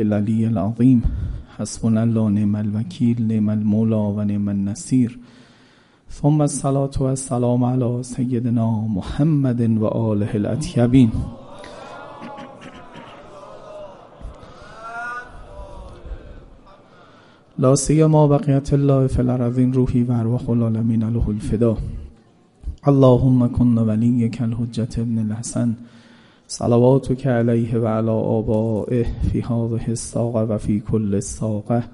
العلی العظیم. حسبنا الله نعم الوکیل نعم المولا و نعم النصیر. ثم الصلاة و السلام علی سیدنا محمد و آله الاطیبین. لا سیما بقیت الله فی الارضین روحی و ارواح العالمین له الفدا. اللهم کن ولیک الحجت ابن الحسن. صلواتك علیه و علی آبائه فی هذه الساقه و فی کل الساقه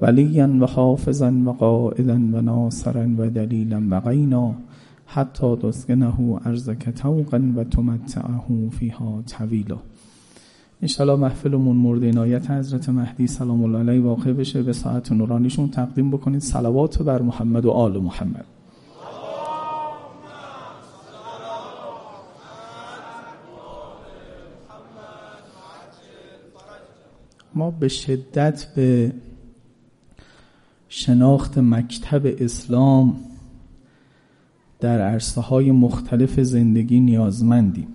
ولیا و حافظا و قائدا و ناصرا و دلیلا و غینا حتی تسکنه ارزک توقا و تمتعه فیها طویلا. انشالله محفلمون مورد عنایت حضرت مهدی سلام الله علیه واقع بشه. به ساعت نورانیشون تقدیم بکنید. صلوات بر محمد و آل محمد. ما به شدت به شناخت مکتب اسلام در عرصه های مختلف زندگی نیازمندیم.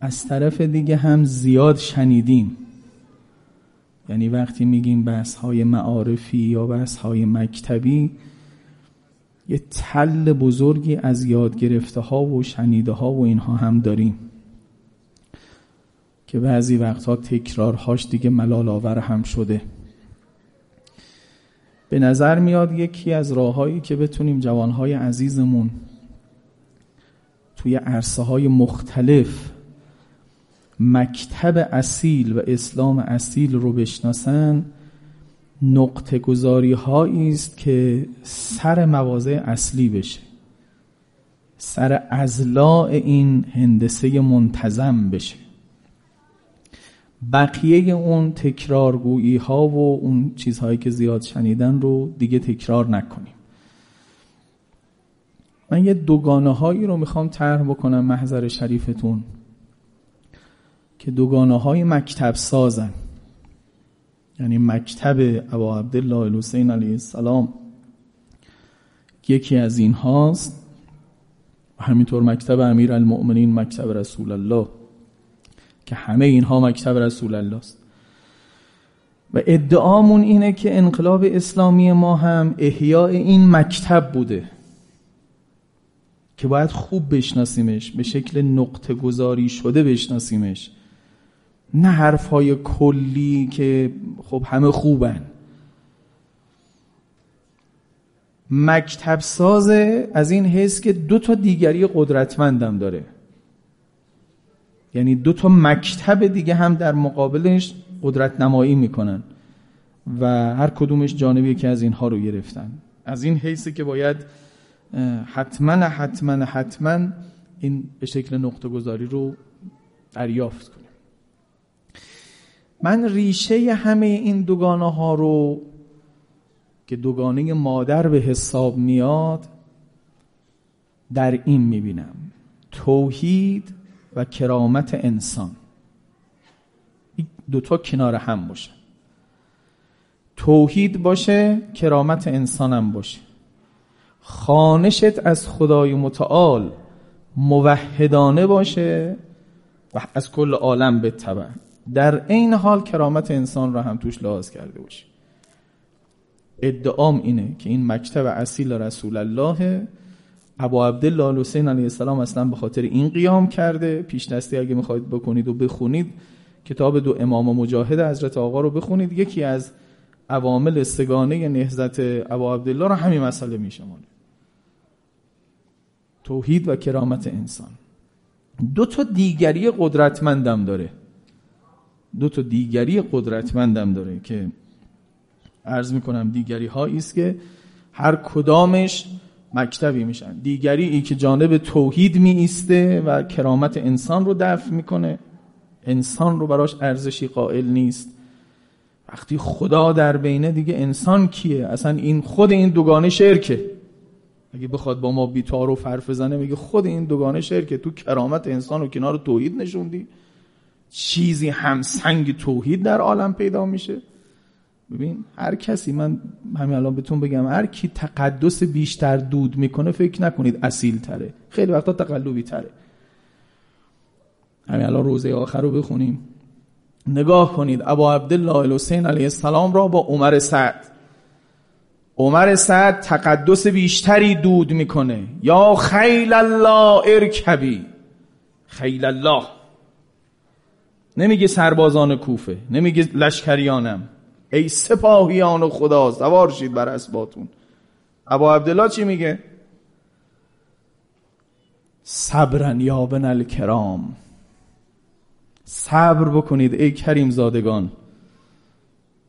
از طرف دیگه هم زیاد شنیدیم. یعنی وقتی میگیم بحث های معارفی یا بحث های مکتبی یه تل بزرگی از یاد گرفته ها و شنیده ها و اینها هم داریم. که بعضی وقتها تکرارهاش دیگه ملال آور هم شده. به نظر میاد یکی از راههایی که بتونیم جوانهای عزیزمون توی عرصه های مختلف مکتب اصیل و اسلام اصیل رو بشناسن نقطه گذاری هایی است که سر مواضع اصلی بشه. سر ازلاع این هندسه منتظم بشه. بقیه اون تکرارگویی ها و اون چیزهایی که زیاد شنیدن رو دیگه تکرار نکنیم. من یه دوگانه هایی رو می‌خوام طرح بکنم محضر شریفتون که دوگانه های مکتب سازن. یعنی مکتب ابا عبدالله الحسین علیه السلام. یکی از این هاست همینطور مکتب امیر المؤمنین مکتب رسول الله. که همه اینها مکتب رسول الله است و ادعامون اینه که انقلاب اسلامی ما هم احیاء این مکتب بوده که باید خوب بشناسیمش به شکل نقطه گذاری شده بشناسیمش. نه حرفهای کلی که خب همه خوبن. مکتب سازه از این حیث که دو تا دیگری قدرتمندم داره. یعنی دو تا مکتب دیگه هم در مقابلش قدرت نمایی می‌کنن و هر کدومش جانبی که از اینها رو گرفتن. از این حیث که باید حتما حتما حتما این به شکل نقطه گذاری رو دریافت کنیم. من ریشه همه این دوگانه ها رو که دوگانه مادر به حساب میاد در این می‌بینم. توحید و کرامت انسان. دوتا کنار هم باشه. توحید باشه کرامت انسانم باشه. خانشت از خدای متعال موحدانه باشه و از کل عالم بتبع. در این حال کرامت انسان را هم توش لحاظ کرده باشه. ادعام اینه که این مکتب اصیل رسول الله ابا عبدالله الحسین علیه السلام اصلا به خاطر این قیام کرده. پیش دستی اگه می‌خواید بکنید و بخونید کتاب دو امام مجاهد حضرت آقا رو بخونید. یکی از عوامل سگانه نهزت ابا عبدالله رو همین مسئله میشماله توحید و کرامت انسان. دو تا دیگری قدرتمندم داره. دو تا دیگری قدرتمندم داره که عرض می‌کنم دیگری است که هر کدامش مکتبی میشن. دیگری ای که جانب توحید می ایسته و کرامت انسان رو دفع می‌کنه. انسان رو براش ارزشی قائل نیست. وقتی خدا در بینه دیگه انسان کیه؟ اصلا این خود این دوگانه شرکه. اگه بخواد با ما بیتار و فرف بزنه میگه خود این دوگانه شرکه. تو کرامت انسان رو کنار توحید نشوندی. چیزی هم سنگ توحید در عالم پیدا میشه. ببین هر کسی من همین الان بهتون بگم هر کی تقدس بیشتر دود می‌کنه فکر نکنید اصیل تره خیلی وقتا تقلبی تره همین الان روزه آخر رو بخونیم. نگاه کنید ابا عبدالله الحسین علیه السلام را با عمر سعد. عمر سعد تقدس بیشتری دود می‌کنه. یا خیل الله ارکبی. خیل الله. نمیگه سربازان کوفه نمیگه لشکریانم. ای سپاهیان خدا سوار شید بر اسباتون. ابا عبدالله چی میگه؟ صبرن یا بن الکرام. صبر بکنید ای کریم زادگان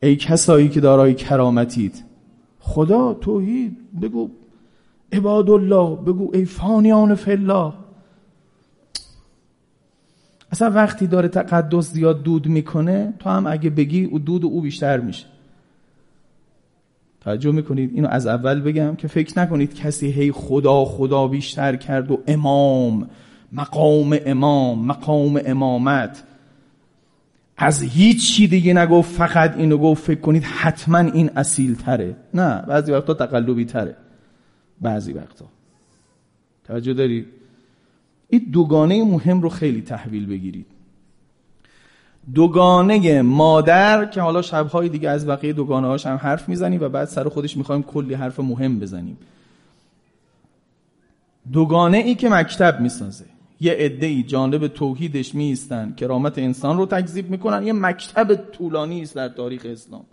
ای کسایی که دارای کرامتید. خدا توحید بگو عباد الله بگو ای فانیان فلا اصلا وقتی داره تقدس زیاد دود می‌کنه تو هم اگه بگی او دود او بیشتر میشه. توجه می‌کنید؟ اینو از اول بگم که فکر نکنید کسی هی خدا خدا بیشتر کرد و امام مقام امام مقام امامت. از هیچ چی دیگه نگفت فقط اینو گفت فکر کنید حتما این اصیل تره نه بعضی وقتا تقلبی تره. بعضی وقتا. توجه دارید؟ این دوگانه مهم رو خیلی تحویل بگیرید. دوگانه مادر که حالا شبهای دیگه از بقیه دوگانه هاش هم حرف می‌زنیم و بعد سر خودش می‌خوایم کلی حرف مهم بزنیم. دوگانه ای که مکتب می‌سازه. یه عده جانب توحیدش میستن کرامت انسان رو تکذیب می‌کنن یه مکتب طولانی است در تاریخ اسلام.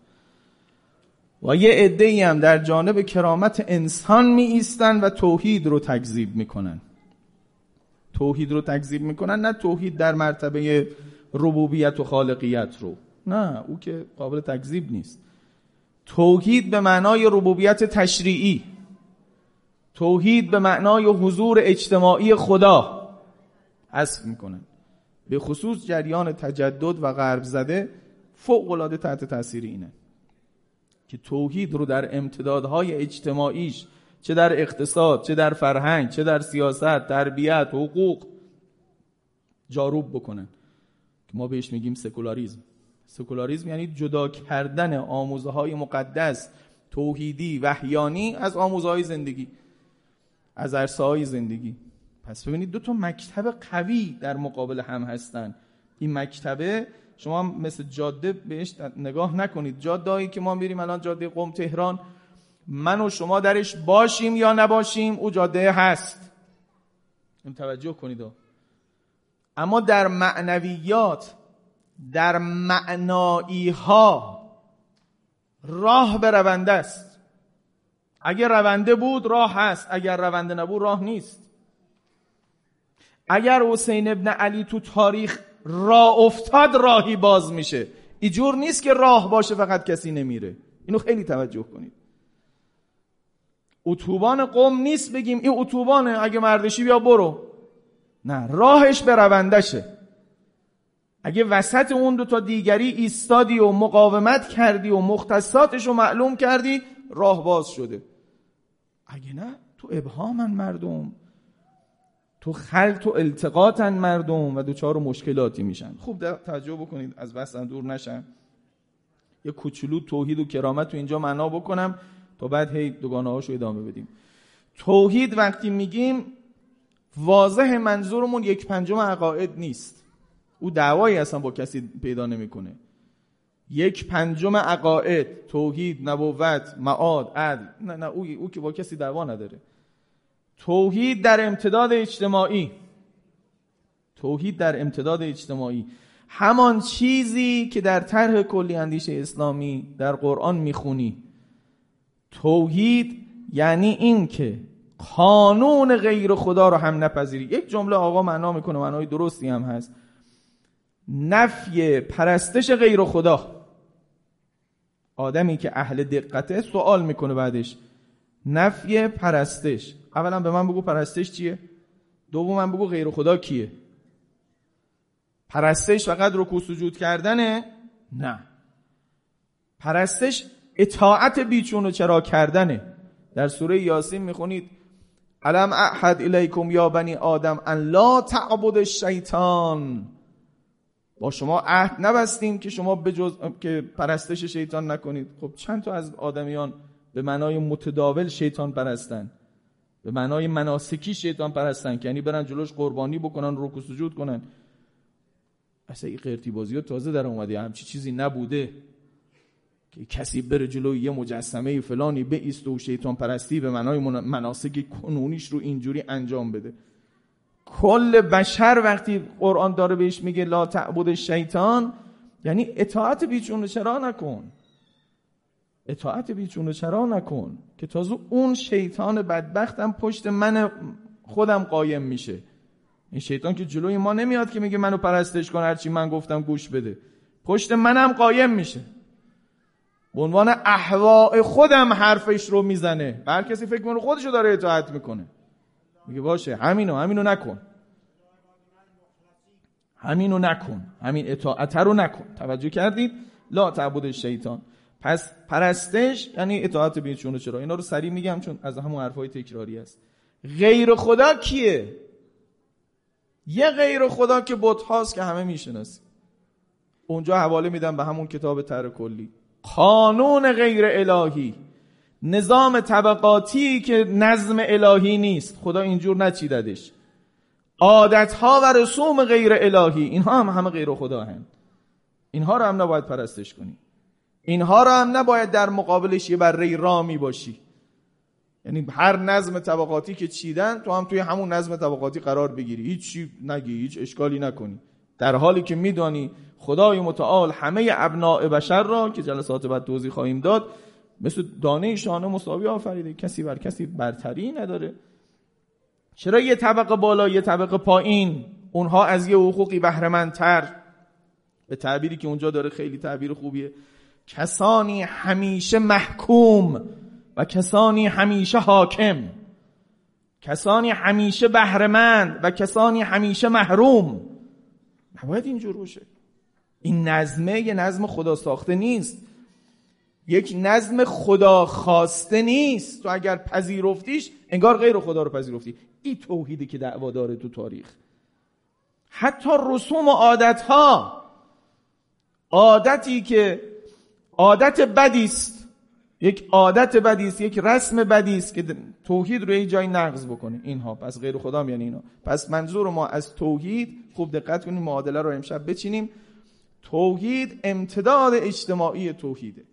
و یه عده هم در جانب کرامت انسان می ایستن و توحید رو تکذیب می‌کنن. توحید رو تکذیب می‌کنن نه توحید در مرتبه ربوبیت و خالقیت رو. نه او که قابل تکذیب نیست. توحید به معنای ربوبیت تشریعی. توحید به معنای حضور اجتماعی خدا حذف می‌کنن به خصوص جریان تجدد و غرب زده فوق العاده تحت تاثیر اینه که توحید رو در امتدادهای اجتماعیش چه در اقتصاد چه در فرهنگ چه در سیاست تربیت حقوق جاروب بکنن. که ما بهش میگیم سکولاریزم. سکولاریزم یعنی جدا کردن آموزه های مقدس توحیدی وحیانی از آموزه های زندگی از عرصه های زندگی. پس ببینید دو تا مکتب قوی در مقابل هم هستن. این مکتبه شما مثل جاده بهش نگاه نکنید. جاده که ما میریم الان جاده قم تهران من و شما درش باشیم یا نباشیم او جاده هست. این توجه کنید. اما در معنویات در معنایی ها راه به رونده است. اگر رونده بود راه هست. اگر رونده نبود راه نیست. اگر حسین ابن علی تو تاریخ راه افتاد راهی باز میشه. اینجور نیست که راه باشه فقط کسی نمیره. اینو خیلی توجه کنید. اتوبان قوم نیست بگیم این اتوبانه اگه مردشی بیا برو. نه راهش به روندشه. اگه وسط اون دو تا دیگری ایستادی و مقاومت کردی و مختصاتش رو معلوم کردی راه باز شده. اگه نه تو ابهامن مردم. تو خلط و التقاطن مردم و دوچار مشکلاتی میشن. خوب توجه بکنید از بس دور نشن یه کوچولو توحید و کرامت تو اینجا معنا بکنم. تا بعد هی دوگانه هاشو ادامه بدیم. توحید وقتی میگیم واضح منظورمون یک پنجم عقاید نیست. او دعوایی اصلا با کسی پیدا نمی‌کنه. یک پنجم عقاید توحید نبوت معاد عدل نه نه او, او که با کسی دعوا نداره. توحید در امتداد اجتماعی. توحید در امتداد اجتماعی. همان چیزی که در طرح کلی اندیشه اسلامی در قرآن می‌خونی. توحید یعنی این که قانون غیر خدا رو هم نپذیری. یک جمله آقا معنا می‌کنه معنای درستی هم هست. نفی پرستش غیر خدا. آدمی که اهل دقته سوال می‌کنه بعدش. نفی پرستش. اولا به من بگو پرستش چیه؟ دوم بگو غیر خدا کیه؟ پرستش فقط رکوع سجود کردنه؟ نه. پرستش اطاعت بیچون و چرا کردنه. در سوره یاسین می‌خونید علم احد الیکم یا بنی آدم ان لا تعبد الشیطان. با شما عهد نبستیم که شما بجز که پرستش شیطان نکنید. خب چند تا از آدمیان به معنای متداول شیطان پرستن. به معنای مناسکی شیطان پرستن که یعنی برن جلوش قربانی بکنن رکوع سجود کنن. اصلا این قرتی بازی ها تازه در اومده همچی چیزی نبوده. که کسی بره جلوی یه مجسمه فلانی به ایست و شیطان پرستی به منای مناسک کنونیش رو اینجوری انجام بده. کل بشر وقتی قرآن داره بهش میگه لا تعبد شیطان یعنی اطاعت بیچون چرا نکن؟ اطاعت بیچون چرا نکن؟ که تازه اون شیطان بدبختم پشت من خودم قایم میشه. این شیطان که جلوی ما نمیاد که میگه منو پرستش کن هرچی من گفتم گوش بده. پشت منم قایم میشه. به عنوان احواء خودم حرفش رو می‌زنه. هر کسی فکر کنه خودشو داره اطاعت می‌کنه. میگه باشه همینو همینو نکن. همینو نکن. همین اطاعت رو نکن. توجه کردید؟ لا تعبد شیطان پس پرستش یعنی اطاعت بیچونه چرا؟ اینا رو سریع میگم چون از همون حرفای تکراری است. غیر خدا کیه؟ یه غیر خدا که بت هاست که همه می‌شناسی اونجا حواله میدم به همون کتاب تر کلی. قانون غیر الهی. نظام طبقاتی که نظم الهی نیست. خدا اینجور نچیددش. عادت ها و رسوم غیر الهی. اینها هم همه غیر خدا هن. اینها رو هم نباید پرستش کنی. اینها رو هم نباید در مقابلش یه بره رامی باشی. یعنی هر نظم طبقاتی که چیدن تو هم توی همون نظم طبقاتی قرار بگیری. هیچ چی نگی هیچ اشکالی نکنی. در حالی که میدانی خدای متعال همه ابناع بشر را که جلسات بعد توضیح خواهیم داد مثل دانه شانه مساوی آفریده. کسی بر کسی برتری نداره. چرا یه طبقه بالا یه طبقه پایین؟ اونها از یه حقوقی بهرهمندتر. به تعبیری که اونجا داره خیلی تعبیر خوبیه. کسانی همیشه محکوم و کسانی همیشه حاکم. کسانی همیشه بهرهمند و کسانی همیشه محروم. نباید اینجور باشه. این نظمه یه نظم خدا ساخته نیست. یک نظم خدا خواسته نیست. تو اگر پذیرفتیش انگار غیر خدا رو پذیرفتی. این توحیدی که دعوا داره تو تاریخ. حتی رسوم و عادت ها عادتی که عادت بدی است. یک عادت بدی است یک رسم بدی است که توحید رو یه جای نقض بکنه. اینها. پس غیر خدا یعنی اینا. پس منظور ما از توحید خوب دقت کنیم معادله رو امشب بچینیم. توحید امتداد اجتماعی توحیده.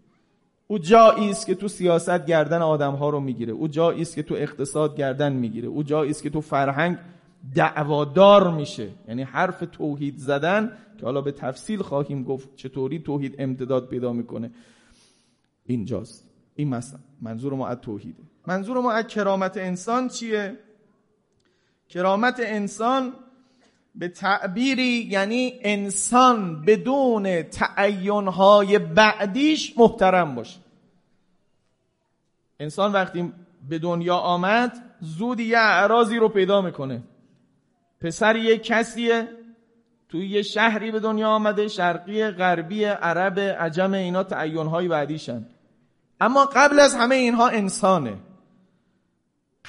او جایی است که تو سیاست گردن آدم ها رو می‌گیره. او جایی است که تو اقتصاد گردن می‌گیره. او جایی است که تو فرهنگ دعوادار میشه. یعنی حرف توحید زدن که حالا به تفصیل خواهیم گفت چطوری توحید امتداد پیدا می‌کنه. اینجاست. این مثلا منظور ما از توحیده. منظور ما از کرامت انسان چیه؟ کرامت انسان به تعبیری یعنی انسان بدون تعینهای بعدیش محترم باشه. انسان وقتی به دنیا آمد زود یه اعراضی رو پیدا می‌کنه. پسر یه کسیه توی یه شهری به دنیا آمده شرقی غربی عرب عجم اینا تعینهای بعدیشن. اما قبل از همه اینها انسانه.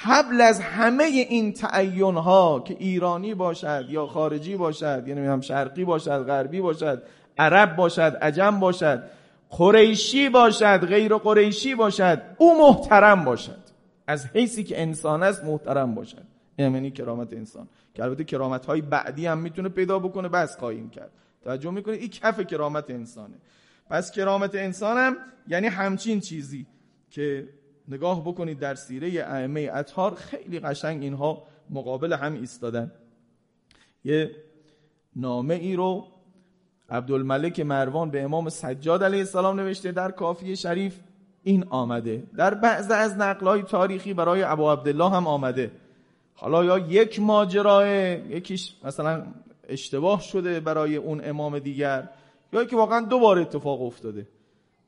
قبل از همه این تعین ها که ایرانی باشد یا خارجی باشد یعنی هم شرقی باشد غربی باشد عرب باشد عجم باشد قریشی باشد غیر قریشی باشد او محترم باشد. از حیثی که انسان است محترم باشد. یعنی کرامت انسان. که البته کرامت های بعدی هم می‌تونه پیدا بکنه بس خواهیم کرد. توجه می‌کنه این کف کرامت انسانه. پس کرامت انسان هم یعنی همچین چیزی که نگاه بکنید در سیره ائمه اطهار خیلی قشنگ اینها مقابل هم ایستادن. یه نامه ای رو عبدالملک مروان به امام سجاد علیه السلام نوشته در کافی شریف این آمده. در بعض از نقلهای تاریخی برای ابو عبدالله هم آمده. حالا یا یک ماجراه یکیش مثلا اشتباه شده برای اون امام دیگر یا که واقعا دو بار اتفاق افتاده.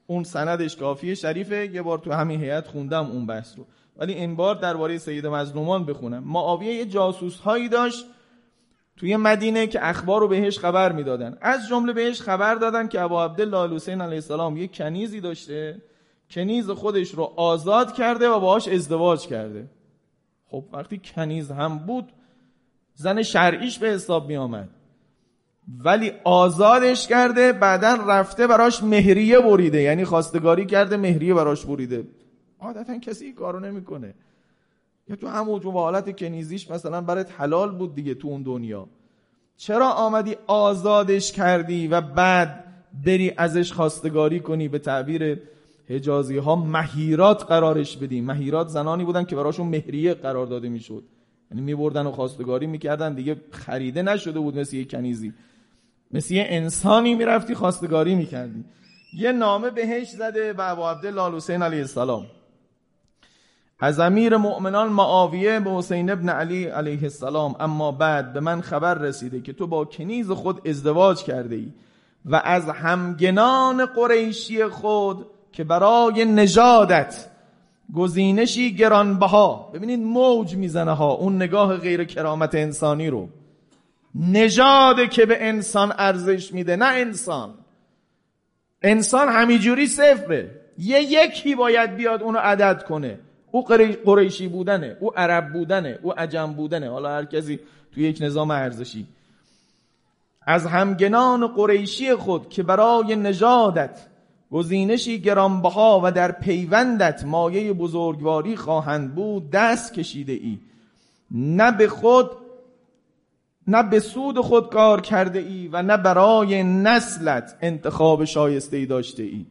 اون سندش کافیه شریفه. یه بار تو همین هیئت خوندم اون بحث رو. ولی این بار درباره سید مظلومان بخونم. معاویه یه جاسوس هایی داشت توی مدینه که اخبار رو بهش خبر می‌دادن. از جمله بهش خبر دادن که ابا عبدالله حسین علیه السلام یه کنیزی داشته. کنیز خودش رو آزاد کرده و باهاش ازدواج کرده. خب وقتی کنیز هم بود زن شرعیش به حساب می آمد ولی آزادش کرده بعدا رفته براش مهریه بریده. یعنی خواستگاری کرده مهریه براش بریده. عادتا کسی این کارو نمی‌کنه. یا تو همون تو حالت کنیزیش مثلا برات حلال بود دیگه تو اون دنیا. چرا آمدی آزادش کردی و بعد بری ازش خواستگاری کنی به تعبیر حجازی ها مهیرات قرارش بدی. مهیرات زنانی بودن که براشون مهریه قرار داده می‌شد. یعنی میبردن و خواستگاری می‌کردن. دیگه خریده نشده بود مثل یه کنیزی. مثل یه انسانی می‌رفتی خواستگاری می‌کردی. یه نامه بهش زده به ابو عبدالله حسین علیه السلام. از امیر مؤمنان معاویه به حسین ابن علی علیه السلام. اما بعد به من خبر رسیده که تو با کنیز خود ازدواج کرده ای و از همگنان قریشی خود که برای نژادت گزینشی گرانبها. ببینید موج می‌زنه ها اون نگاه غیر کرامت انسانی رو. نژاده که به انسان ارزش میده نه انسان. انسان همیجوری صفره یه یکی باید بیاد اونو عدد کنه. او قریشی بودنه او عرب بودنه او عجم بودنه. حالا هر کسی توی یک نظام ارزشی. از همگنان قریشی خود که برای نژادت گزینشی گرانبها و در پیوندت مایه بزرگواری خواهند بود دست کشیده ای. نه به خود نه به سود خود کار کرده ای و نه برای نسلت انتخاب شایسته ای داشته ای.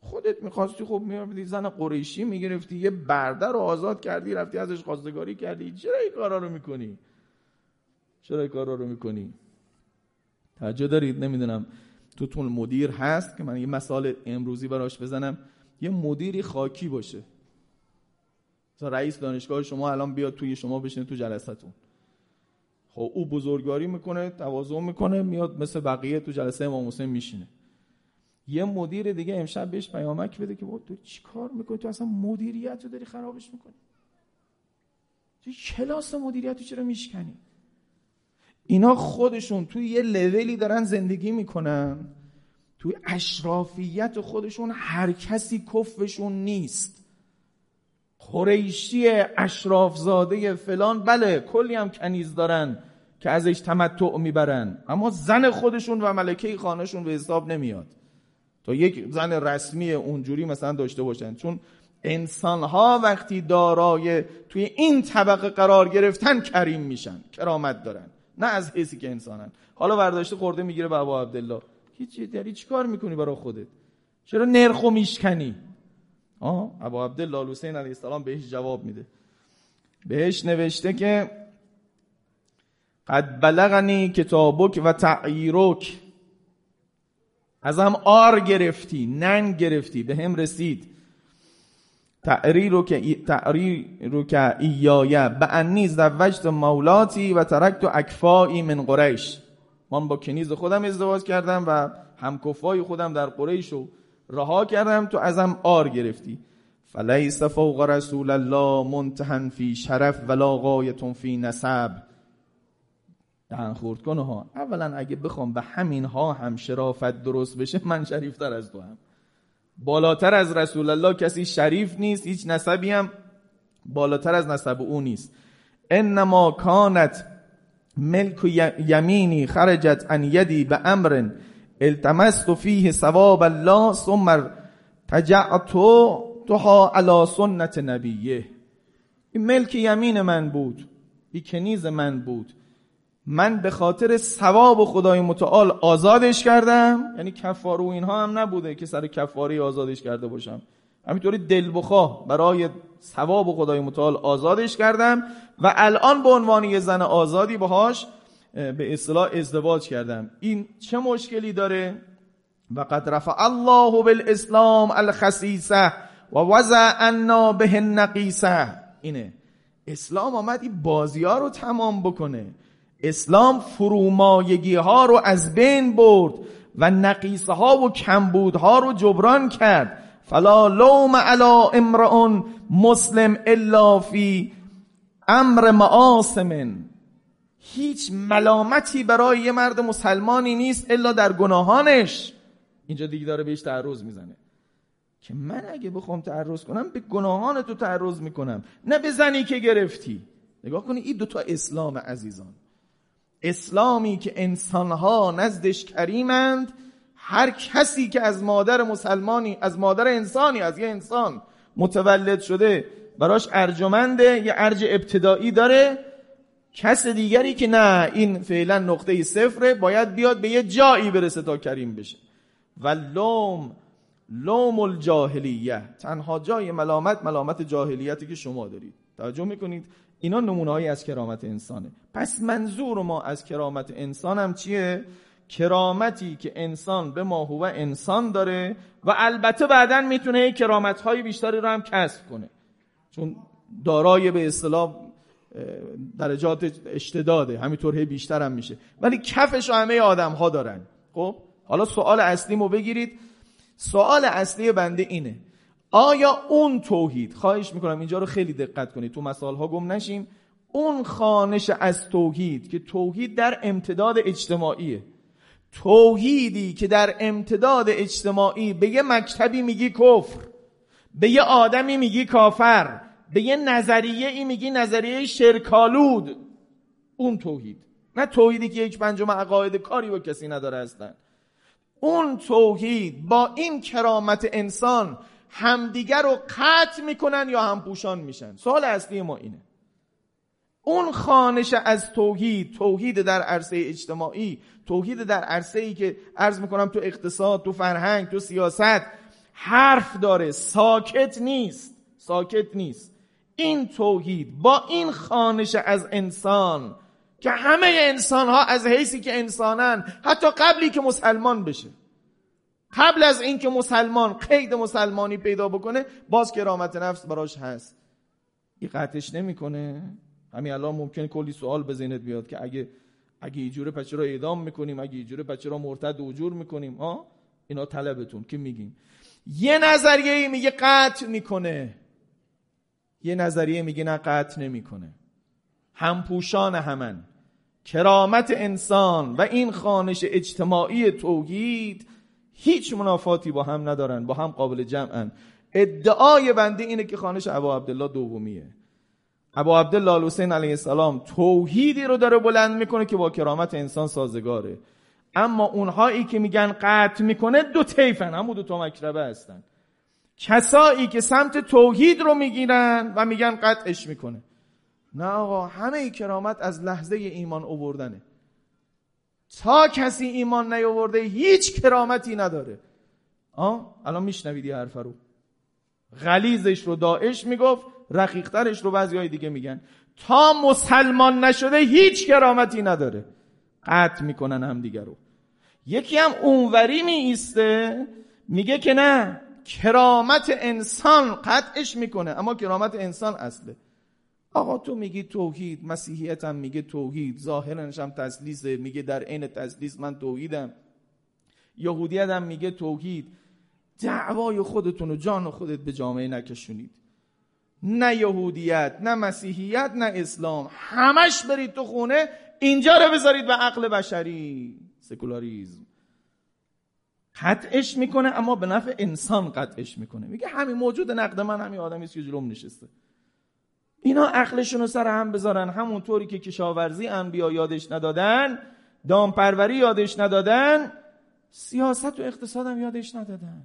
خودت می‌خواستی خب می‌رفتی زن قریشی می‌گرفتی یه برده رو آزاد کردی رفتی ازش خواستگاری کردی. چرا این کارا رو می‌کنی؟ چرا این کارا رو می‌کنی؟ توجه دارید؟ نمی‌دونم. توتون مدیر هست که من یه مثال امروزی براش بزنم. یه مدیری خاکی باشه. مثلا رئیس دانشگاه شما الان بیاد توی شما بشینه تو جلستون خب او بزرگواری می‌کنه تواضع می‌کنه میاد مثل بقیه تو جلسه امام حسین میشینه. یه مدیر دیگه امشب بهش پیامک بده که تو چی کار می‌کنی؟ تو اصلا مدیریت رو داری خرابش می‌کنی. تو کلاس مدیریت رو چرا میشکنی؟ اینا خودشون توی یه لولی دارن زندگی می‌کنن. توی اشرافیت خودشون هر کسی کفشون نیست. قریشی اشرافزاده فلان بله کلی هم کنیز دارن. که ازش تمتع می‌برن. اما زن خودشون و ملکه خانهشون به حساب نمیاد. تا یک زن رسمی اونجوری مثلا داشته باشن. چون انسان ها وقتی دارای توی این طبقه قرار گرفتن کریم میشن کرامت دارن. نه از حیثی که انسانن. حالا برداشته خورده می‌گیره به ابا عبدالله. هیچ داری چی کار می‌کنی برای خودت؟ چرا نرخو میشکنی؟ آه ابا عبدالله حسین علیه السلام بهش جواب میده. بهش نوشته که قد بلغنی کتابک و تعییرک ازم آر گرفتی ننگ گرفتی به هم رسید. تعری رو که تعری رو که ایایه به انی مولاتی و ترکت اکفایی من قریش. من با کنیز خودم ازدواج کردم و همکفای خودم در قریش رو رها کردم تو ازم آر گرفتی. فلیس فوق رسول الله منتهن فی شرف ولا غایتون فی نسب. دهن خورد. کنه ها اولا اگه بخوام به همین ها هم شرافت درست بشه من شریفتر از تو هم. بالاتر از رسول الله کسی شریف نیست هیچ نسبی هم بالاتر از نسب او نیست. انما کانت ملک یمینی خرجت ان یدی به امر التمست فیه ثواب الله ثم تجعت توها علی سنت نبیه. این ملک یمین من بود. این کنیز من بود. من به خاطر ثواب خدای متعال آزادش کردم. یعنی کفاره و اینها هم نبوده که سر کفاره آزادش کرده باشم. همینطوری دل بخواه برای ثواب خدای متعال آزادش کردم و الان به عنوان یه زن آزادی باهاش به اصطلاح ازدواج کردم. این چه مشکلی داره؟ و قد رفع الله بالاسلام الخسیسه و وضع انا به النقیسه اینه. اسلام آمد این بازی ها رو تمام بکنه. اسلام فرومایگی ها رو از بین برد و نقیصه ها و کمبودها رو جبران کرد. فلا لوم علا امرئ مسلم الا فی امر معاصم. هیچ ملامتی برای یه مرد مسلمانی نیست الا در گناهانش. اینجا دیگه داره بهش تعرض می‌زنه. که من اگه بخوام تعرض کنم به گناهان تو تعرض می‌کنم. نه به زنی که گرفتی. نگاه کنی این دوتا اسلام عزیزان. اسلامی که انسانها نزدش کریمند هر کسی که از مادر مسلمانی از مادر انسانی از یه انسان متولد شده براش ارجمنده یه ارج ابتدایی داره کس دیگری که نه این فعلا نقطه صفره باید بیاد به یه جایی برسه تا کریم بشه. و لوم لوم الجاهلیه تنها جای ملامت ملامت جاهلیتی که شما دارید. توجه می‌کنید؟ اینا نمونه از کرامت انسانه. پس منظور ما از کرامت انسان هم چیه؟ کرامتی که انسان به ما هو انسان داره و البته بعدا می‌تونه کرامت های بیشتری رو هم کسب کنه. چون دارای به اصطلاح درجات اشتداده. همینطور هی بیشتر هم میشه. ولی کفش همه آدم ها دارن. خب؟ حالا سوال اصلی مو بگیرید. سوال اصلی بنده اینه. آیا اون توحید خواهش می‌کنم اینجا رو خیلی دقت کنید تو مسائل ها گم نشیم اون خانش از توحید که توحید در امتداد اجتماعیه. توحیدی که در امتداد اجتماعی به یه مکتبی میگی کفر به یه آدمی میگی کافر به یه نظریه ای میگی نظریه شرکالود اون توحید. نه توحیدی که یک پنجم عقاید کاری با کسی نداره هستن اون توحید با این کرامت انسان همدیگر رو قطع می‌کنن یا هم پوشان میشن. سوال اصلی ما اینه. اون خانش از توحید توحید در عرصه اجتماعی توحید در عرصه ای که عرض می‌کنم تو اقتصاد تو فرهنگ تو سیاست حرف داره. ساکت نیست. ساکت نیست. این توحید با این خانش از انسان که همه انسان ها از حیثی که انسانن حتی قبلی که مسلمان بشه. قبل از اینکه مسلمان قید مسلمانی پیدا بکنه باز کرامت نفس براش هست. این قطعش نمی‌کنه. همین الان ممکنه کلی سوال به ذهنت بیاد که اگه اگه ایجوره پچه را اعدام می‌کنیم اگه ایجوره پچه را مرتد وجور می‌کنیم ها؟ اینا طلبتون که میگیم. یه نظریه میگه قطع می‌کنه. یه نظریه میگه نه قطع نمی‌کنه. همپوشان همن. کرامت انسان و این خانش اجتماعی توحید هیچ منافاتی با هم ندارن با هم قابل جمعن. ادعای بنده اینه که خانش ابا عبدالله دومیه. ابا عبدالله حسین علیه السلام توحیدی رو داره بلند می‌کنه که با کرامت انسان سازگاره. اما اونهایی که میگن قطع می‌کنه دو تیفن همون دو تا مکربه هستن. کسایی که سمت توحید رو می‌گیرن و میگن قطعش می‌کنه. نه آقا همه کرامت از لحظه ایمان اووردنه تا کسی ایمان نیاورده هیچ کرامتی نداره. آه؟ الان میشنوید یه حرف رو. غلیزش رو داعش می‌گفت رقیقترش رو بعضی های دیگه میگن. تا مسلمان نشده هیچ کرامتی نداره. قطع می‌کنن هم دیگه رو. یکی هم اونوری می میگه که نه کرامت انسان قطعش می‌کنه. اما کرامت انسان اصله. آقا تو میگی توحید مسیحیت هم میگه توحید ظاهرنش هم تسلیسه میگه در عین تسلیس من توحیدم. یهودیت هم میگه توحید. دعوای خودتون و جان خودت به جامعه نکشونید. نه یهودیت نه مسیحیت نه اسلام. همش برید تو خونه اینجا رو بذارید به عقل بشری. سکولاریزم. قطعش می‌کنه اما به نفع انسان قطعش می‌کنه. میگه همین موجود نقد من همین آدمی که جلوم نشسته. اینا عقلشون رو سر هم بذارن. همونطوری که کشاورزی انبیا یادش ندادن دامپروری یادش ندادن سیاست و اقتصاد هم یادش ندادن.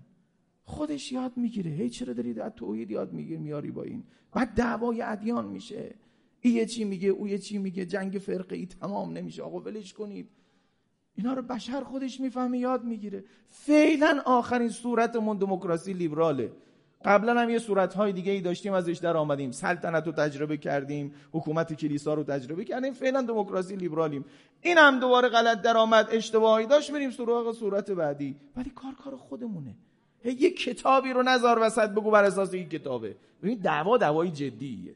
خودش یاد می‌گیره. هی چرا دارید از توحید یاد میگیر میاری با این. بعد دعوای ادیان میشه. این یه چی میگه او یه چی میگه جنگ فرقه ای تمام نمیشه. آقا ولش کنید. اینا رو بشر خودش می‌فهمه یاد می‌گیره. فعلا آخرین صورتمون دموکراسی لیبراله. قبلا هم یه صورت های دیگه ای داشتیم ازش در آمدیم. سلطنت رو تجربه کردیم حکومت کلیسا رو تجربه کردیم. فعلا دموکراسی لیبرالیم این هم دوباره غلط در آمد اشتباهی داشت. میریم سراغ صورت بعدی. ولی کار کار خودمونه. یه کتابی رو نظر وسط بگو بر اساس این کتابه. ببین دعوا دعوای جدیه.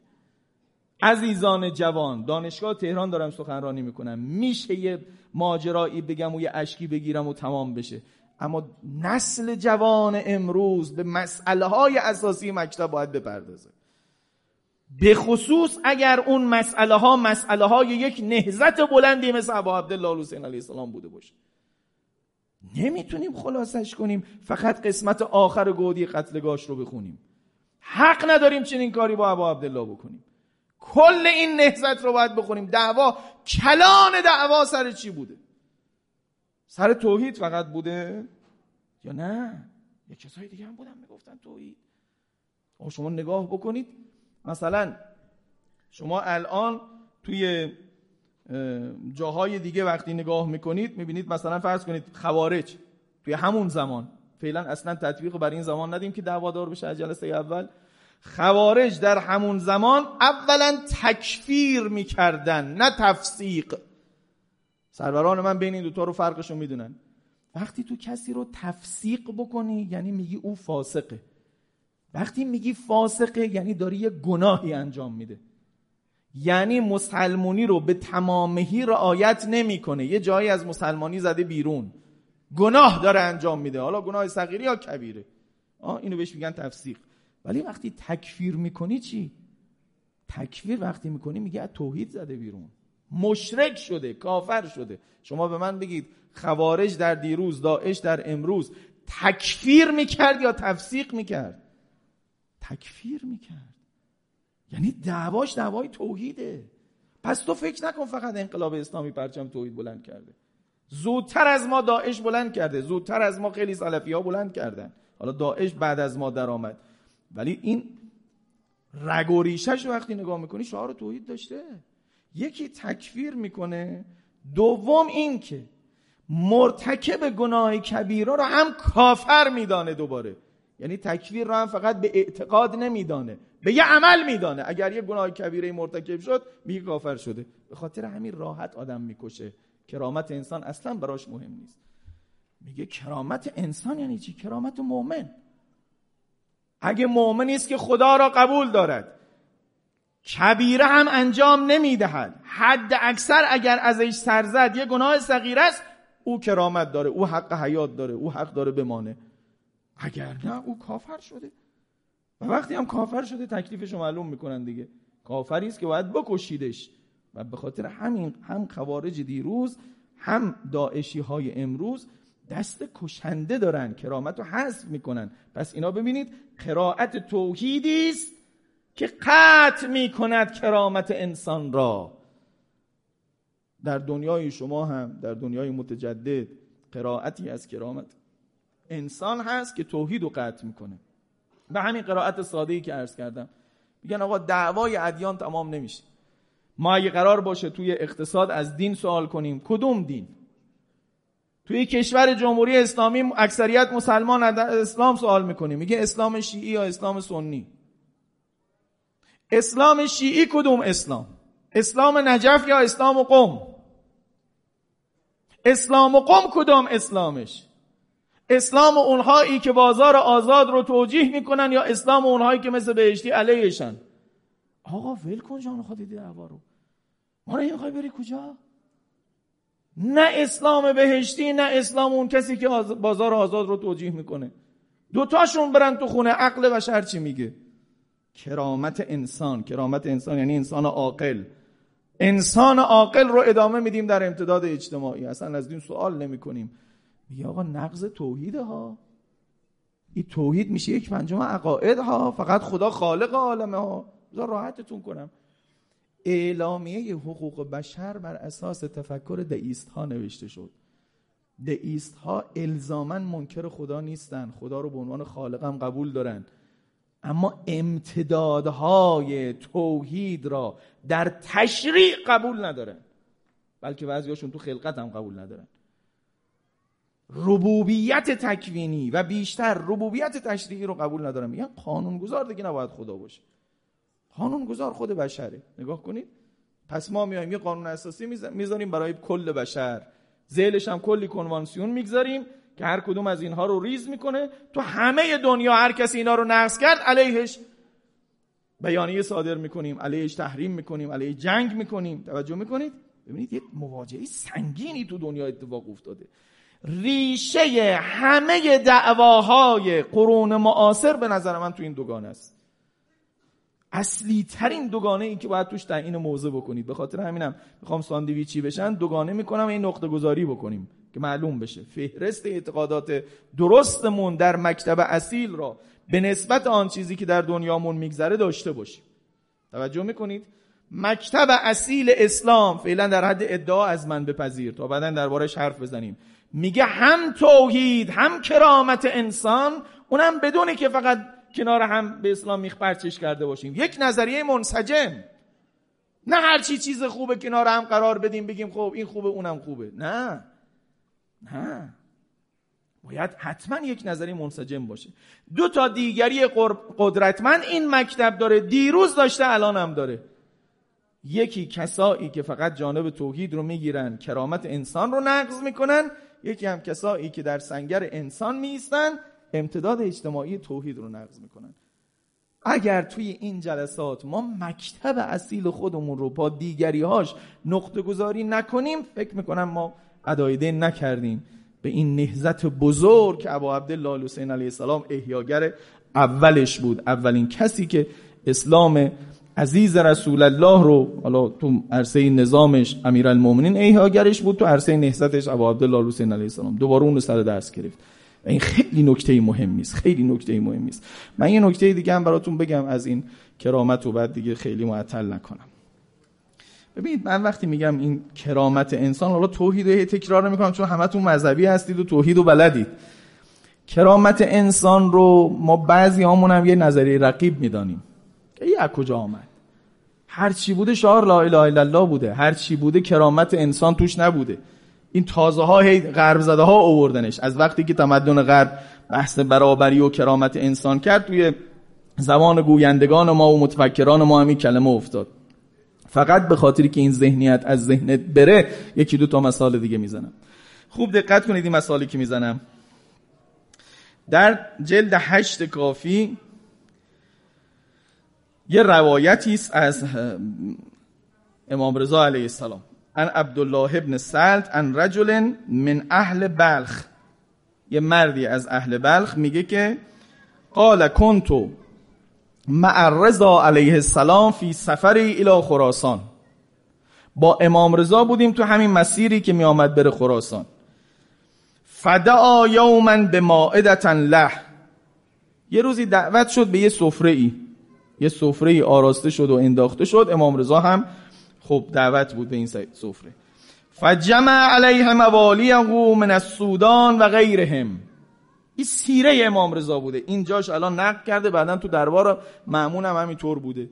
عزیزان جوان دانشگاه تهران دارم سخنرانی می‌کنم. میشه یه ماجرایی بگم و یه اشکی بگیرم و تمام بشه. اما نسل جوان امروز به مسئله های اساسی مکتب باید بپردازه. به خصوص اگر اون مسئله ها مسئله های یک نهزت بلندی مثل ابا عبدالله حسین علیه السلام بوده باشه. نمی‌تونیم خلاصش کنیم فقط قسمت آخر گودی قتلگاش رو بخونیم. حق نداریم چنین کاری با ابا عبدالله بکنیم. کل این نهزت رو باید بخونیم. دعوا کلان دعوا سر چی بوده؟ سر توحید فقط بوده؟ یا نه؟ یه کسای دیگه هم بودن می‌گفتن توحید. شما نگاه بکنید. مثلا شما الان توی جاهای دیگه وقتی نگاه می‌کنید می‌بینید مثلا فرض کنید خوارج توی همون زمان فعلا اصلا تطبیق بر این زمان ندیم که دعوادار بشه از جلسه اول. خوارج در همون زمان اولا تکفیر می‌کردن نه تفسیق. سروران من بین این دوتا رو فرقشو می‌دونن. وقتی تو کسی رو تفسیق بکنی یعنی میگی او فاسقه. وقتی میگی فاسقه یعنی داری یه گناهی انجام میده. یعنی مسلمونی رو به تمامهی رعایت نمی‌کنه. یه جایی از مسلمانی زده بیرون. گناه داره انجام میده. حالا گناه صغیری یا کبیره. آه اینو بهش میگن تفسیق. ولی وقتی تکفیر می‌کنی چی؟ تکفیر وقتی می‌کنی میگه از توحید زده بیرون. مشرک شده کافر شده. شما به من بگید خوارج در دیروز داعش در امروز تکفیر می‌کرد یا تفسیق می‌کرد؟ تکفیر می‌کرد. یعنی دعواش دعوای توحیده. پس تو فکر نکن فقط انقلاب اسلامی پرچم توحید بلند کرده. زودتر از ما داعش بلند کرده. زودتر از ما خیلی سلفی ها بلند کردن. حالا داعش بعد از ما در آمد ولی این رگ و ریشش وقتی نگاه می‌کنی شعار توحید داشته. یکی تکفیر می‌کنه. دوم این که مرتکب گناه کبیره رو هم کافر میدانه دوباره. یعنی تکفیر رو هم فقط به اعتقاد نمیدانه به یه عمل میدانه. اگر یه گناه کبیره مرتکب شد میگه کافر شده. به خاطر همین راحت آدم می‌کشه. کرامت انسان اصلا براش مهم نیست. میگه کرامت انسان یعنی چی؟ کرامت مؤمن. اگه مؤمنی است که خدا را قبول دارد. کبیره هم انجام نمی‌دهد. حد اکثر اگر ازش سرزد یه گناه صغیر است او کرامت داره او حق حیات داره او حق داره بمانه. اگر نه او کافر شده. و وقتی هم کافر شده تکلیفش رو معلوم می‌کنن دیگه. کافری است که باید بکشیدش. و به خاطر همین هم خوارج دیروز هم داعشی های امروز دست کشنده دارن کرامت رو حذف می‌کنن. پس اینا ببینید قرائت توحیدی است. که قطع می‌کند کرامت انسان را. در دنیای شما هم در دنیای متجدد قرائتی از کرامت. انسان هست که توحید رو قطع می‌کنه. به همین قرائت ساده ای که عرض کردم. میگن آقا دعوای ادیان تمام نمیشه. ما اگه قرار باشه توی اقتصاد از دین سوال کنیم کدوم دین؟ توی کشور جمهوری اسلامی اکثریت مسلمان اسلام سوال می‌کنیم. میگه اسلام شیعی یا اسلام سنی؟ اسلام شیعی کدوم اسلام؟ اسلام نجف یا اسلام قم اسلام قم کدوم اسلامش؟ اسلام اونهایی که بازار آزاد رو توجیه می‌کنن یا اسلام اونهایی که مثل بهشتی علیهشن؟ آقا ول کن جان خودی دعوا رو. ما رو بری کجا؟ نه اسلام بهشتی نه اسلام اون کسی که بازار آزاد رو توجیه می‌کنه. دوتاشون برن تو خونه عقل بشر چی میگه؟ کرامت انسان. کرامت انسان یعنی انسان عاقل. انسان عاقل رو ادامه میدیم در امتداد اجتماعی. اصلا از این سوال نمی کنیم میگه آقا نقض توحیده ها این توحید میشه یک پنجم عقاید ها فقط خدا خالق عالمه. ها بذار راحتتون کنم. اعلامیه حقوق بشر بر اساس تفکر دئیست ها نوشته شد. دئیست ها الزاما منکر خدا نیستن. خدا رو به عنوان خالقم قبول دارن. اما امتدادهای توحید را در تشریع قبول ندارن بلکه بعضیاشون تو خلقت هم قبول ندارن ربوبیت تکوینی و بیشتر ربوبیت تشریعی رو قبول ندارن میگن قانونگذار دیگه نباید خدا باشه. قانونگذار خود بشره. نگاه کنید. پس ما میایم یه قانون اساسی می‌ذاریم برای کل بشر. زیلش هم کلی کنوانسیون می‌گذاریم. که هر کدوم از اینها رو ریز می‌کنه. تو همه دنیا هر کسی اینا رو نقض کرد علیهش بیانیه صادر می‌کنیم علیهش تحریم می‌کنیم علیه جنگ می‌کنیم. توجه می‌کنید؟ ببینید یه مواجهه سنگینی تو دنیا اتفاق افتاده. ریشه همه دعواهای قرون معاصر به نظر من تو این دوگان است. اصلی ترین دوگانه این که باید توش تعیین موضع بکنید. به خاطر همینم می‌خوام ساندویچی بشن دوگانه می‌کنم این نقطه گذاری بکنیم. که معلوم بشه. فهرست اعتقادات درستمون در مکتب اصیل را به نسبت آن چیزی که در دنیامون میگذره داشته باشیم. توجه می‌کنید؟ مکتب اصیل اسلام فعلا در حد ادعا از من بپذیر. تا بعدا دربارش حرف بزنیم. میگه هم توحید هم کرامت انسان اونم بدونه که فقط کنار هم به اسلام میخ پرچش کرده باشیم. یک نظریه منسجم. نه هر چی چیز خوبه کنار هم قرار بدیم بگیم خب این خوبه اونم خوبه. نه. نه. باید حتما یک نظری منسجم باشه. دو تا دیگری قدرتمند این مکتب داره دیروز داشته الان هم داره. یکی کسایی که فقط جانب توحید رو می‌گیرن کرامت انسان رو نقض می‌کنن یکی هم کسایی که در سنگر انسان میستن امتداد اجتماعی توحید رو نقض می‌کنن. اگر توی این جلسات ما مکتب اصیل خودمون رو با دیگری هاش نقطه گذاری نکنیم فکر می‌کنم ما ادایده نکردیم. به این نهزت بزرگ که ابا عبدالله حسین علیه السلام احیاگر اولش بود. اولین کسی که اسلام عزیز رسول الله رو حالا تو عرصه نظامش امیرالمومنین احیاگرش بود تو عرصه نهزتش ابا عبدالله حسین علیه السلام. دوباره اون رو سر دست گرفت. و این خیلی نکته مهمی است خیلی نکته مهمی است من یه نکته دیگه هم براتون بگم از این کرامت و بعد دیگه خیلی معطل نکنم. ببینید من وقتی میگم این کرامت انسان حالا توحید رو تکرار نمی‌کنم چون همتون مذهبی هستید و توحید و بلدید. کرامت انسان رو ما بعضی همون هم یه نظری رقیب می‌دانیم. که این از کجا آمد؟ هر چی بوده شعار لا اله الا الله بوده. هر چی بوده کرامت انسان توش نبوده. این تازه ها غرب زده ها آوردنش. از وقتی که تمدن غرب بحث برابری و کرامت انسان کرد توی زبان گویندگان ما و متفکران ما همین کلمه افتاد. فقط به خاطری که این ذهنیت از ذهنت بره یکی دو تا مثال دیگه می‌زنم. خوب دقت کنید این مثالی که می‌زنم. در جلد هشت کافی یه روایتی است از امام رضا علیه السلام. ان عبدالله ابن سلط ان رجل من اهل بلخ. یه مردی از اهل بلخ میگه که قال کنتو مع رضا علیه السلام فی سفری الى خراسان. با امام رضا بودیم تو همین مسیری که می آمد بره خراسان. فدعا یوما به مائدتا له. یه روزی دعوت شد به یه سفره ای یه سفره ای آراسته شد و انداخته شد. امام رضا هم خب دعوت بود به این سفره. فجمع علیه موالیه من السودان و غیرهم. این سیره امام رضا بوده. اینجاش الان نقل کرده بعدا تو دربار معمون هم همینطور بوده.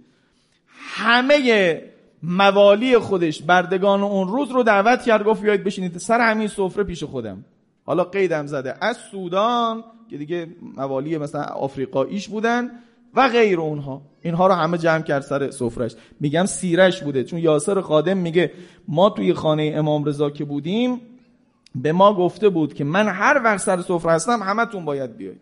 همه موالی خودش بردگان اون روز رو دعوت کرد گفت بیاید بشینید. سر همین سفره پیش خودم. حالا قیدم زده. از سودان که دیگه موالی مثلا آفریقاییش بودن و غیر اونها. اینها رو همه جمع کرد سر سفرش میگم سیرش بوده. چون یاسر خادم میگه ما توی خانه امام رضا که بودیم به ما گفته بود که من هر وقت سر سفره هستم همتون باید بیاید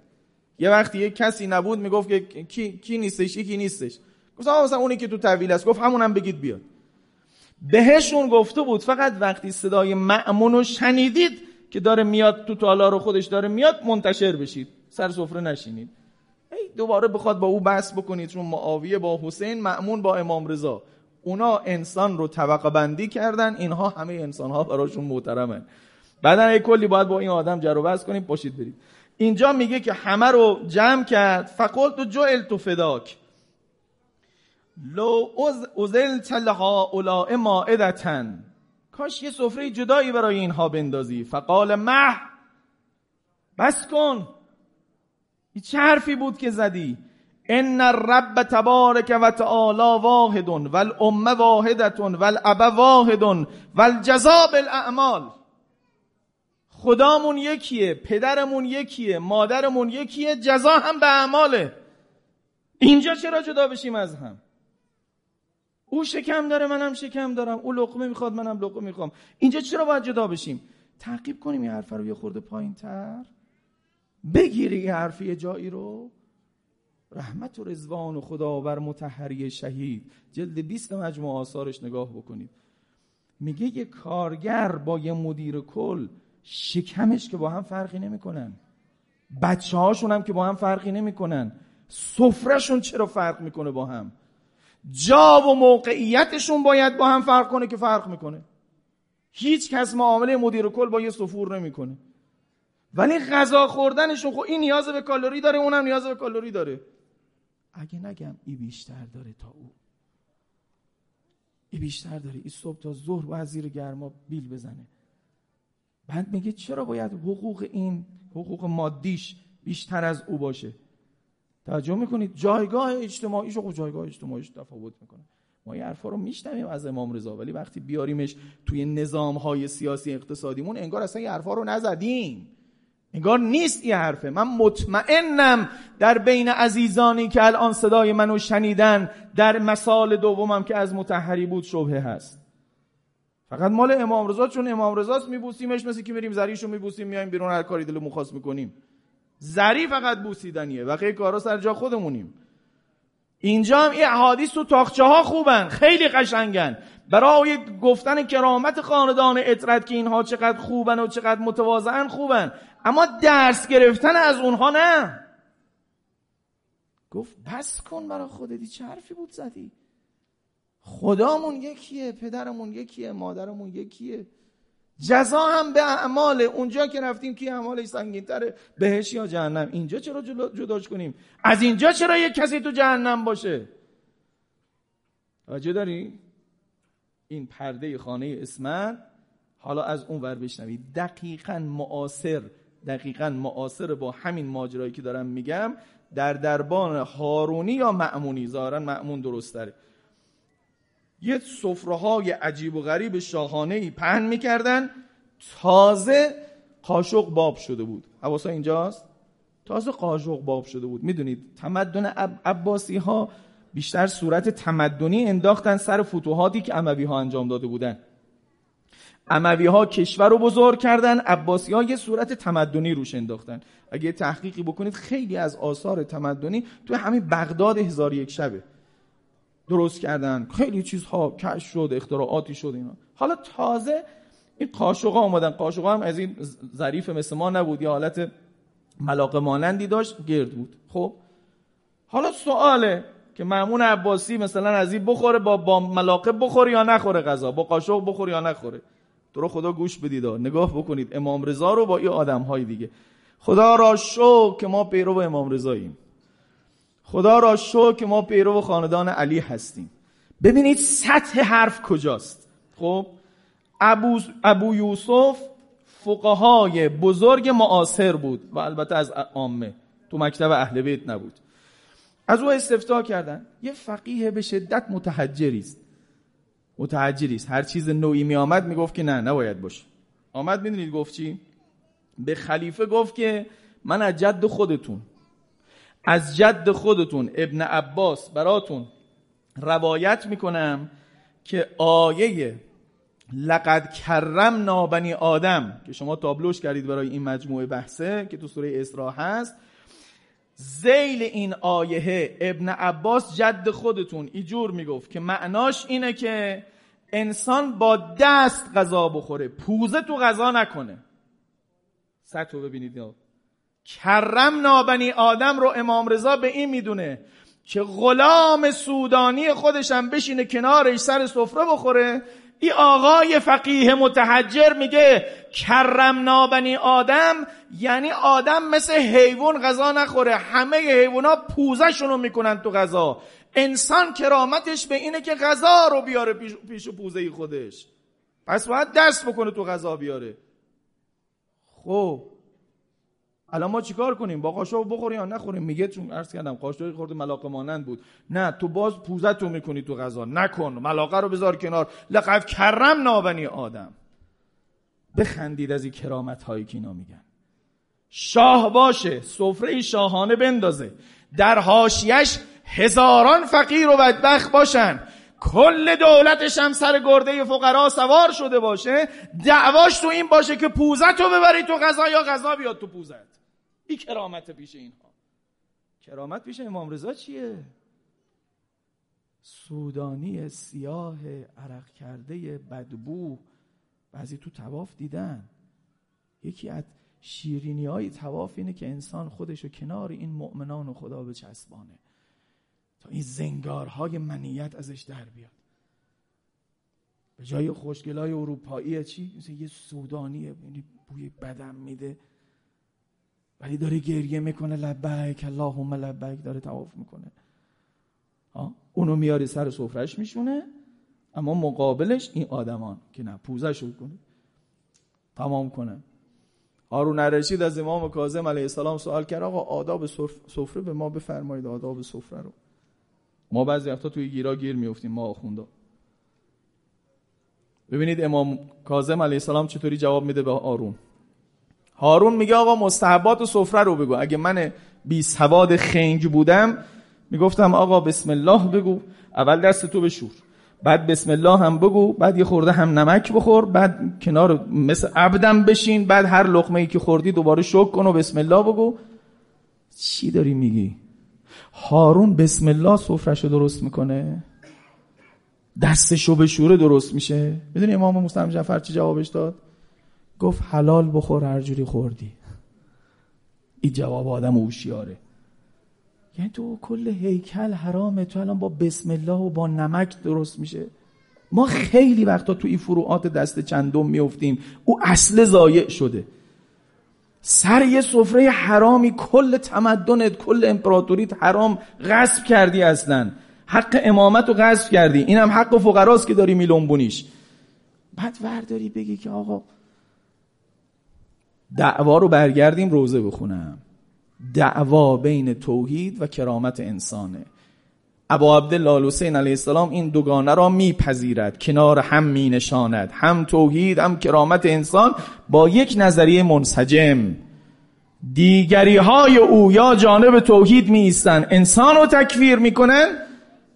یه وقتی یه کسی نبود می‌گفت که کی, کی نیستش کی نیستش. گفتم مثلا اونی که تو طویل است. گفت همونم بگید بیاد. بهشون گفته بود فقط وقتی صدای معمون رو شنیدید که داره میاد تو تالار خودش داره میاد منتشر بشید. سر سفره نشینید. دوباره بخواد با او بحث بکنید. چون معاویه با حسین معمون با امام رضا. اونا انسان رو طبقه بندی کردن. اینها همه انسان ها براشون محترمن. بعدا کلی باید با این آدم جر و بحث کنیم پاشید برید. اینجا میگه که همه رو جمع کرد. فقلت و جعل تو فداک. لو ازلت لها اولاء مائدتن کاش یه سفره جدایی برای اینها بندازی. فقال مه. بس کن. این چه حرفی بود که زدی. ان الرب تبارک و تعالی واحد والام واحدت والاب واحد والجزاء بالاعمال خدامون یکیه پدرمون یکیه مادرمون یکیه جزا هم به اعماله. اینجا چرا جدا بشیم از هم؟ او شکم داره منم شکم دارم. او لقمه می‌خواد منم لقمه می‌خوام. اینجا چرا باید جدا بشیم؟ تعقیب کنیم این حرف رو یه خورده پایین تر بگیری این حرفی جایی رو. رحمت و رزوان و خدا بر متحری شهید. جلد 20 مجموع آثارش نگاه بکنید. میگه یه کارگر با یه مدیر کل شکمش که با هم فرقی نمی‌کنن. بچه هاشون هم که با هم فرقی نمی‌کنن. سفرهشون چرا فرق می‌کنه با هم؟ جا و موقعیتشون باید با هم فرق کنه که فرق می‌کنه. هیچ کس معامله مدیر کل با یه سفور نمی‌کنه. ولی غذا خوردنشون خب این نیاز به کالری داره اونم نیاز به کالری داره. اگه نگم ای بیشتر داره تا او. ای بیشتر داره. ای صبح تا ظهر و زیر گرما بیل بزنه. بعد میگه چرا باید حقوق این حقوق مادیش بیشتر از او باشه؟ توجه می‌کنید؟ جایگاه اجتماعیش خب جایگاه اجتماعیش تفاوت می‌کنه. ما این حرفا رو میشنویم از امام رضا ولی وقتی بیاریمش توی نظام های سیاسی اقتصادیمون انگار اصلا این حرفا رو نزدیم. انگار نیست این حرفه. من مطمئنم در بین عزیزانی که الان صدای منو شنیدن در مثال دومم که از متحری بود شبهه هست. فقط مال امام رضا چون امام رضاست میبوسیمش مثل که میریم زریشو میبوسیم میایم بیرون هر کاری دل مخواست می‌کنیم. زری فقط بوسیدنیه. بقیه کارا سر جا خودمونیم. اینجا هم این احادیث تو تاخچه ها خوبن. خیلی قشنگن. برای گفتن کرامت خاندان اطرت که اینها چقدر خوبن و چقدر متواضعن خوبن. اما درس گرفتن از اونها نه. گفت بس کن برای خودتی چه حرفی بود زدی. خدامون یکیه پدرمون یکیه مادرمون یکیه. جزا هم به اعمال اونجا که رفتیم که اعمالش تره بهش یا جهنم. اینجا چرا جداش کنیم؟ از اینجا چرا یک کسی تو جهنم باشه؟ توجه داری؟ این پرده خانه اسمت حالا از اون ور بشنوید. دقیقا معاصر دقیقا معاصر با همین ماجرایی که دارم میگم در دربان هارونی یا معمونی؟ ظاهرا معمون درست داره یه سفره های عجیب و غریب شاهانه ای پهن می‌کردن. تازه قاشق باب شده بود. حواسا اینجاست؟ تازه قاشق باب شده بود. می‌دونید تمدن عباسی ها بیشتر صورت تمدنی انداختن سر فتوحاتی که اموی ها انجام داده بودن. اموی ها کشور رو بزرگ کردن عباسی ها یه صورت تمدنی روش انداختن. اگه تحقیقی بکنید خیلی از آثار تمدنی تو همین بغداد هزار یک شبه. درست کردن. خیلی چیزها کش شد اختراعاتی شد اینا. حالا تازه این قاشقا آمدن قاشقا هم از این ظریف مثل ما نبود. یه حالت ملاقه مانندی داشت گرد بود. خب؟ حالا سواله که معمون عباسی مثلا از این بخوره با, با ملاقه بخوره یا نخوره غذا؟ با قاشق بخوره یا نخوره؟ تو رو خدا گوش بدید نگاه بکنید. امام رضا رو با این آدم های دیگه. خدا را شو که ما پیرو امام رضاییم خدا را شو که ما پیرو خاندان علی هستیم. ببینید سطح حرف کجاست. خب ابو, ابو یوسف فقهای بزرگ معاصر بود و البته از عامه. تو مکتب اهل بیت نبود. از او استفتا کردن. یه فقیه به شدت متحجری است. متحجری است. هر چیز نوعی می آمد می‌گفت که نه نباید باشه. آمد می‌دونید گفت چی؟ به خلیفه گفت که من از جد خودتون. از جد خودتون ابن عباس براتون روایت می‌کنم که آیه لقد کرم نابنی آدم که شما تابلوش کردید برای این مجموعه بحثه که تو سوره اسراء هست زیل این آیه ابن عباس جد خودتون. ایجور می‌گفت که معناش اینه که انسان با دست غذا بخوره پوزه تو غذا نکنه. سطح ببینید کرم نابنی آدم رو امام رضا به این می‌دونه که غلام سودانی خودشم بشینه کنارش سر سفره بخوره. این آقای فقیه متحجر میگه کرم نابنی آدم یعنی آدم مثل حیوان غذا نخوره. همه حیوونا پوزشون رو می‌کنن تو غذا. انسان کرامتش به اینه که غذا رو بیاره پیش, پیش پوزه خودش. پس باید دست بکنه تو غذا بیاره. خب الان ما چیکار کنیم؟ با قاشق بخوریم یا نخوریم؟ میگه چون عرض کردم قاشق خورده ملاقه مانند بود. نه تو باز پوزت رو می‌کنی تو غذا. نکن ملاقه رو بذار کنار. لقد کرم نابنی آدم. بخندید از این کرامت هایی که اینا میگن. شاه باشه سفره شاهانه بندازه. در حاشیش هزاران فقیر و بدبخت باشن. کل دولتش هم سر گرده فقرا سوار شده باشه. دعواش تو این باشه که پوزت رو ببری تو غذا یا غذا بیاد تو پوزت. این کرامت پیش اینها. کرامت پیش امام رضا چیه؟ سودانی سیاه عرق کرده بدبو بعضی تو تواف دیدن. یکی از شیرینی های تواف اینه که انسان خودشو کنار این مؤمنان و خدا به چسبانه تا این زنگارهای منیت ازش در بیاد. به جای خوشگلای اروپایی چی؟ مثل یه سودانیه. یعنی بوی بدم میده. ولی داره گریه می‌کنه لبک اللهم لبک داره تواف می‌کنه. اونو میاره سر سفرش میشونه اما مقابلش این آدمان که نه پوزش کنه تمام کنه. هارون رشید از امام کاظم علیه السلام سوال کرد آقا آداب سفره به ما بفرمایید آداب سفره رو. ما بعضی وقتا توی گیرا گیر میفتیم ما آخوندا. ببینید امام کاظم علیه السلام چطوری جواب میده به آرون هارون میگه آقا مستحبات و سفره رو بگو. اگه من بی سواد خنگ بودم می‌گفتم آقا بسم الله بگو اول دست تو بشور. بعد بسم الله هم بگو بعد یه خورده هم نمک بخور بعد کنار مثل عبدم بشین بعد هر لقمه ای که خوردی دوباره شک کن و بسم الله بگو. چی داری میگی؟ هارون بسم الله سفرشو درست می‌کنه؟ دستشو به شوره درست میشه؟ می‌دونی امام مسلم جعفر چی جوابش داد؟ گفت حلال بخور هر جوری خوردی. این جواب آدم اوشیاره یعنی تو کل هیکل حرامه تو الان با بسم الله و با نمک درست میشه. ما خیلی وقتا تو این فروعات دست چندم میفتیم او اصل زایع شده. سر یه سفره حرامی کل تمدنت کل امپراتوریت حرام غصب کردی اصلا. حق امامت رو غصب کردی. اینم حق فقراست که داری میلونبونیش بعد ورداری بگی که آقا دعوا رو برگردیم روزه بخونم. دعوا بین توحید و کرامت انسانه. ابا عبدالله حسین علیه السلام این دوگانه را میپذیرد کنار هم می نشاند هم توحید هم کرامت انسان با یک نظریه منسجم. دیگری های او یا جانب توحید می ایستن انسان رو تکفیر می‌کنن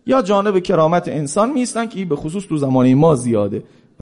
یا جانب کرامت انسان می ایستن که به خصوص تو زمانه ما زیاده.